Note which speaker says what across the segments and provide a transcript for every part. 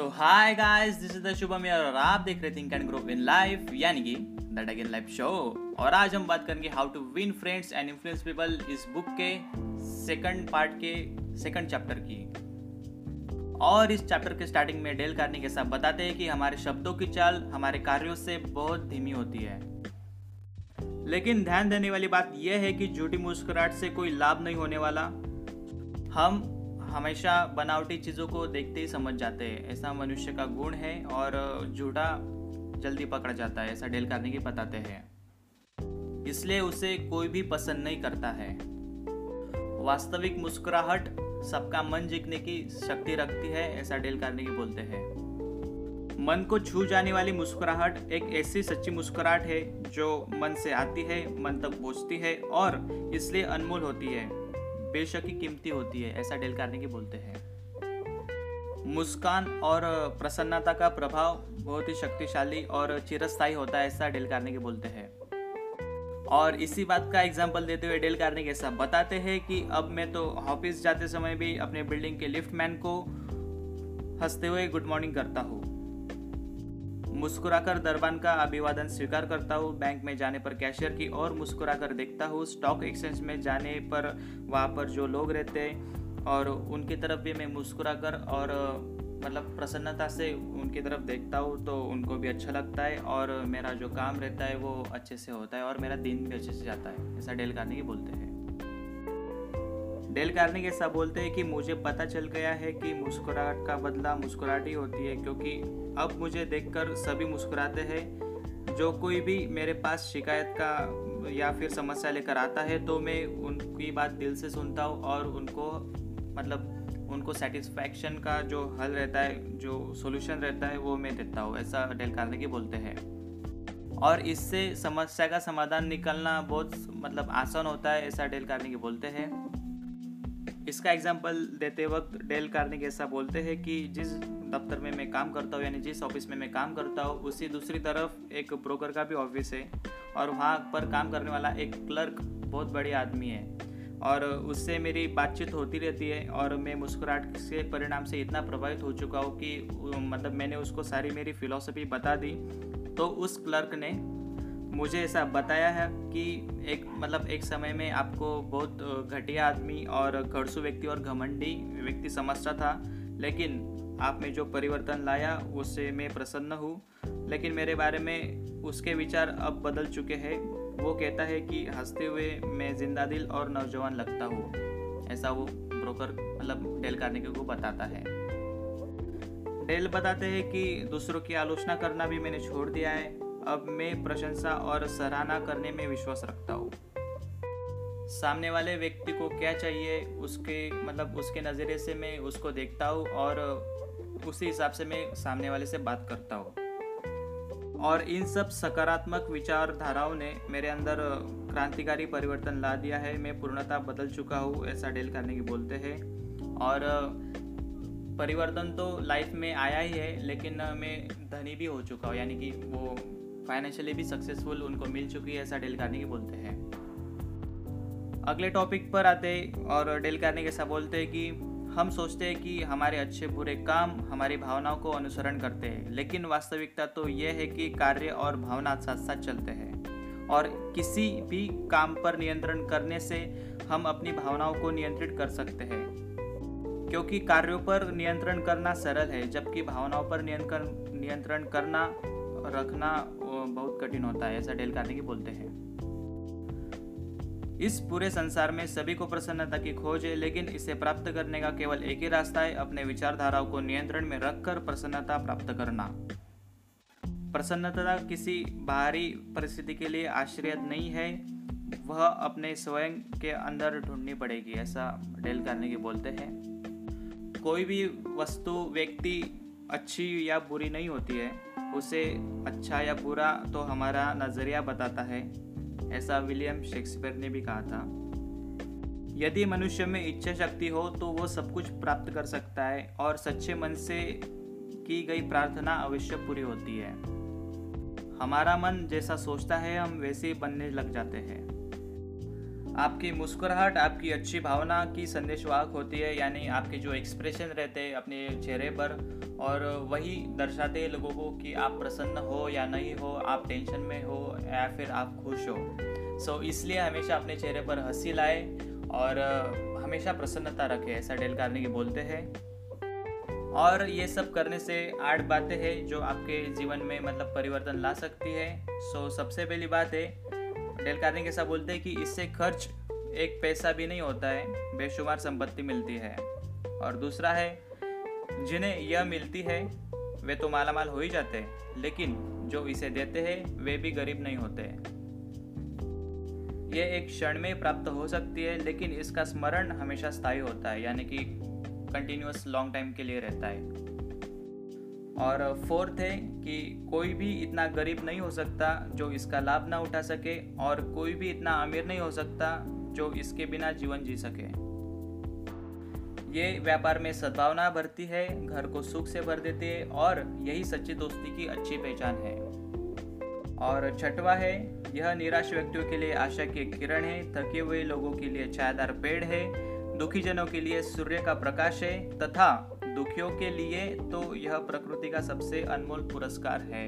Speaker 1: So hi guys this is the Shubham यार और आप देख रहे think and grow in life यानी कि दैट अगेन लाइफ शो और आज हम बात करेंगे how to win friends and influence people इस बुक के सेकंड पार्ट के सेकंड चैप्टर की। और इस चैप्टर के स्टार्टिंग में डेल कार्नी के साथ बताते हैं कि हमारे शब्दों की चाल हमारे कार्यों से बहुत धीमी होती है। लेकिन ध्यान देने वाली बात यह है कि झूठी मुस्कुराहट से कोई लाभ नहीं होने वाला। हम हमेशा बनावटी चीज़ों को देखते ही समझ जाते हैं। ऐसा मनुष्य का गुण है और झूठा जल्दी पकड़ जाता है, ऐसा डेल करने की बताते हैं। इसलिए उसे कोई भी पसंद नहीं करता है। वास्तविक मुस्कुराहट सबका मन जीतने की शक्ति रखती है, ऐसा डेल करने की बोलते हैं। मन को छू जाने वाली मुस्कुराहट एक ऐसी सच्ची मुस्कुराहट है, जो मन से आती है, मन तक पहुँचती है और इसलिए अनमोल होती है। बेशक ही कीमती होती है, ऐसा डेल कार्नेगी बोलते हैं। मुस्कान और प्रसन्नता का प्रभाव बहुत ही शक्तिशाली और चिरस्थायी होता है, ऐसा डेल कार्नेगी बोलते हैं। और इसी बात का एग्ज़ाम्पल देते हुए डेल कार्नेगी ऐसा बताते हैं कि अब मैं तो ऑफ़िस जाते समय भी अपने बिल्डिंग के लिफ्ट मैन को हँसते हुए गुड मॉर्निंग करता हूँ। मुस्कुराकर दरबान का अभिवादन स्वीकार करता हूँ। बैंक में जाने पर कैशियर की और मुस्कुराकर देखता हूँ। स्टॉक एक्सचेंज में जाने पर वहाँ पर जो लोग रहते हैं और उनकी तरफ़ भी मैं मुस्कुराकर और मतलब प्रसन्नता से उनकी तरफ़ देखता हूँ तो उनको भी अच्छा लगता है और मेरा जो काम रहता है वो अच्छे से होता है और मेरा दिन भी अच्छे से जाता है। ऐसा डेल की बोलते हैं। डेल कार्निक ऐसा बोलते हैं कि मुझे पता चल गया है कि मुस्कुराहट का बदला मुस्कुराहट ही होती है, क्योंकि अब मुझे देखकर सभी मुस्कुराते हैं। जो कोई भी मेरे पास शिकायत का या फिर समस्या लेकर आता है तो मैं उनकी बात दिल से सुनता हूँ और उनको मतलब उनको सेटिस्फैक्शन का जो हल रहता है, जो सोल्यूशन रहता है, वो मैं देता हूँ, ऐसा डेल कार्नेगी बोलते हैं। और इससे समस्या का समाधान निकलना बहुत मतलब आसान होता है, ऐसा डेल कार्नेगी बोलते हैं। इसका एग्ज़ाम्पल देते वक्त डेल कार्निक ऐसा बोलते हैं कि जिस दफ्तर में मैं काम करता हूँ, यानी जिस ऑफ़िस में मैं काम करता हूँ, उसी दूसरी तरफ़ एक ब्रोकर का भी ऑफ़िस है और वहाँ पर काम करने वाला एक क्लर्क बहुत बड़ी आदमी है और उससे मेरी बातचीत होती रहती है और मैं मुस्कुराहट के परिणाम से इतना प्रभावित हो चुका हूँ कि मतलब मैंने उसको सारी मेरी फिलोसफी बता दी। तो उस क्लर्क ने मुझे ऐसा बताया है कि एक मतलब एक समय में आपको बहुत घटिया आदमी और घड़सू व्यक्ति और घमंडी व्यक्ति समझता था, लेकिन आप में जो परिवर्तन लाया उससे मैं प्रसन्न हूँ। लेकिन मेरे बारे में उसके विचार अब बदल चुके हैं। वो कहता है कि हँसते हुए मैं ज़िंदा दिल और नौजवान लगता हूँ। ऐसा वो ब्रोकर मतलब डेल करने को बताता है। डेल बताते हैं कि दूसरों की आलोचना करना भी मैंने छोड़ दिया है। अब मैं प्रशंसा और सराहना करने में विश्वास रखता हूँ। सामने वाले व्यक्ति को क्या चाहिए, उसके मतलब उसके नज़रिए से मैं उसको देखता हूँ और उसी हिसाब से मैं सामने वाले से बात करता हूँ। और इन सब सकारात्मक विचारधाराओं ने मेरे अंदर क्रांतिकारी परिवर्तन ला दिया है। मैं पूर्णता बदल चुका हूँ, ऐसा डेल करने की बोलते हैं। और परिवर्तन तो लाइफ में आया ही है, लेकिन मैं धनी भी हो चुका हूँ, यानी कि वो फाइनेंशियली भी सक्सेसफुल उनको मिल चुकी है, ऐसा डेल कार्नेगी बोलते हैं। अगले टॉपिक पर आते और डेल कार्नेगी ऐसा बोलते हैं कि हम सोचते हैं कि हमारे अच्छे बुरे काम हमारी भावनाओं को अनुसरण करते हैं, लेकिन वास्तविकता तो यह है कि कार्य और भावना साथ साथ चलते हैं। और किसी भी काम पर नियंत्रण करने से हम अपनी भावनाओं को नियंत्रित कर सकते हैं। क्योंकि कार्यों पर नियंत्रण करना सरल है, जबकि भावनाओं पर नियंत्रण नियंत्रण करना, रखना बहुत कठिन होता है, ऐसा डेल कार्नेगी बोलते हैं। इस पूरे संसार में सभी को प्रसन्नता की खोज है, लेकिन इसे प्राप्त करने का केवल एक ही रास्ता है, अपने विचारधाराओं को नियंत्रण में रखकर प्रसन्नता प्राप्त करना। प्रसन्नता किसी बाहरी परिस्थिति के लिए आश्रय नहीं है, वह अपने स्वयं के अंदर ढूंढनी पड़ेगी, ऐसा डेल करने की बोलते हैं। कोई भी वस्तु, व्यक्ति अच्छी या बुरी नहीं होती है उसे अच्छा या बुरा तो हमारा नज़रिया बताता है, ऐसा विलियम शेक्सपियर ने भी कहा था। यदि मनुष्य में इच्छा शक्ति हो तो वो सब कुछ प्राप्त कर सकता है और सच्चे मन से की गई प्रार्थना अवश्य पूरी होती है। हमारा मन जैसा सोचता है, हम वैसे ही बनने लग जाते हैं। आपकी मुस्कुराहट आपकी अच्छी भावना की संदेशवाहक होती है यानी आपके जो एक्सप्रेशन रहते हैं अपने चेहरे पर और वही दर्शाते हैं लोगों को कि आप प्रसन्न हो या नहीं हो आप टेंशन में हो या फिर आप खुश हो। सो so, इसलिए हमेशा अपने चेहरे पर हँसी लाए और हमेशा प्रसन्नता रखें ऐसा डेल कार्नेगी बोलते हैं। और ये सब करने से आठ बातें हैं जो आपके जीवन में मतलब परिवर्तन ला सकती है। सो so, सबसे पहली बात है डेल कार्नेगी ऐसा बोलते हैं कि इससे खर्च एक पैसा भी नहीं होता है, बेशुमार संपत्ति मिलती है। और दूसरा है, जिन्हें यह मिलती है, वे तो मालामाल हो ही जाते हैं, लेकिन जो इसे देते हैं, वे भी गरीब नहीं होते ये एक क्षण में प्राप्त हो सकती है, लेकिन इसका स्मरण हमेशा स्थायी होता है, यानी कि कंटिन्यूस लॉन्ग टाइम के लिए रहता है। और फोर्थ है कि कोई भी इतना गरीब नहीं हो सकता जो इसका लाभ ना उठा सके और कोई भी इतना अमीर नहीं हो सकता जो इसके बिना जीवन जी सके। ये व्यापार में सद्भावना भरती है, घर को सुख से भर देती है और यही सच्ची दोस्ती की अच्छी पहचान है। और छठवा है, यह निराश व्यक्तियों के लिए आशा की किरण है, थके हुए लोगों के लिए छायादार पेड़ है, दुखी जनों के लिए सूर्य का प्रकाश है तथा दुखियों के लिए तो यह प्रकृति का सबसे अनमोल पुरस्कार है।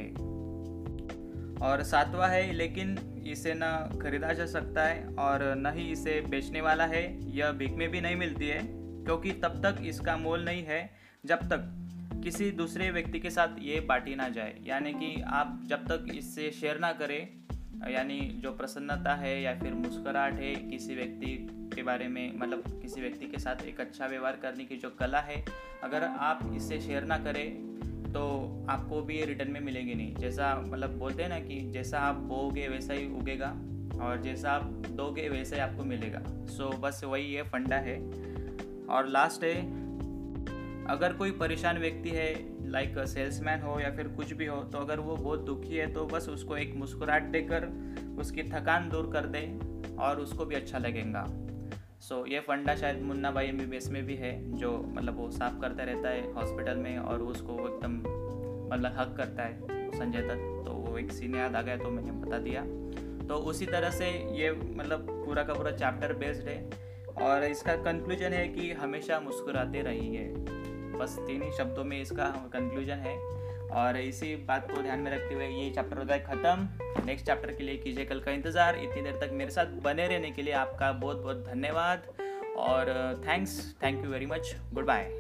Speaker 1: और सातवां है, लेकिन इसे न खरीदा जा सकता है और न ही इसे बेचने वाला है, यह बिक में भी नहीं मिलती है, क्योंकि तब तक इसका मोल नहीं है, जब तक किसी दूसरे व्यक्ति के साथ ये बांटी ना जाए। यानी कि आप जब तक इससे शेयर ना करें, यानी जो प्रसन्नता है या फिर मुस्कुराहट है किसी व्यक्ति के बारे में मतलब किसी व्यक्ति के साथ एक अच्छा व्यवहार करने की जो कला है अगर आप इससे शेयर ना करें तो आपको भी ये रिटर्न में मिलेगी नहीं। जैसा मतलब बोलते हैं ना कि जैसा आप बोगे वैसा ही उगेगा और जैसा आप दोगे वैसा ही आपको मिलेगा। सो so, बस वही ये फंडा है। और लास्ट है अगर कोई परेशान व्यक्ति है लाइक सेल्समैन हो या फिर कुछ भी हो तो अगर वो बहुत दुखी है तो बस उसको एक मुस्कुराहट देकर उसकी थकान दूर कर दे और उसको भी अच्छा लगेगा। सो so, ये फंडा शायद मुन्ना भाई एम में भी है जो मतलब वो साफ़ करता रहता है हॉस्पिटल में और उसको एकदम मतलब हक करता है संजय दत्त। तो वो एक सीन याद आ गया तो मैंने बता दिया। तो उसी तरह से ये मतलब पूरा का पूरा चैप्टर बेस्ड है और इसका कंक्लूजन है कि हमेशा मुस्कुराते रहिए। बस तीन ही शब्दों में इसका कंक्लूजन है। और इसी बात को ध्यान में रखते हुए ये चैप्टर होता है ख़त्म। नेक्स्ट चैप्टर के लिए कीजिए कल का इंतज़ार। इतनी देर तक मेरे साथ बने रहने के लिए आपका बहुत बहुत धन्यवाद। और thanks thank you very much good bye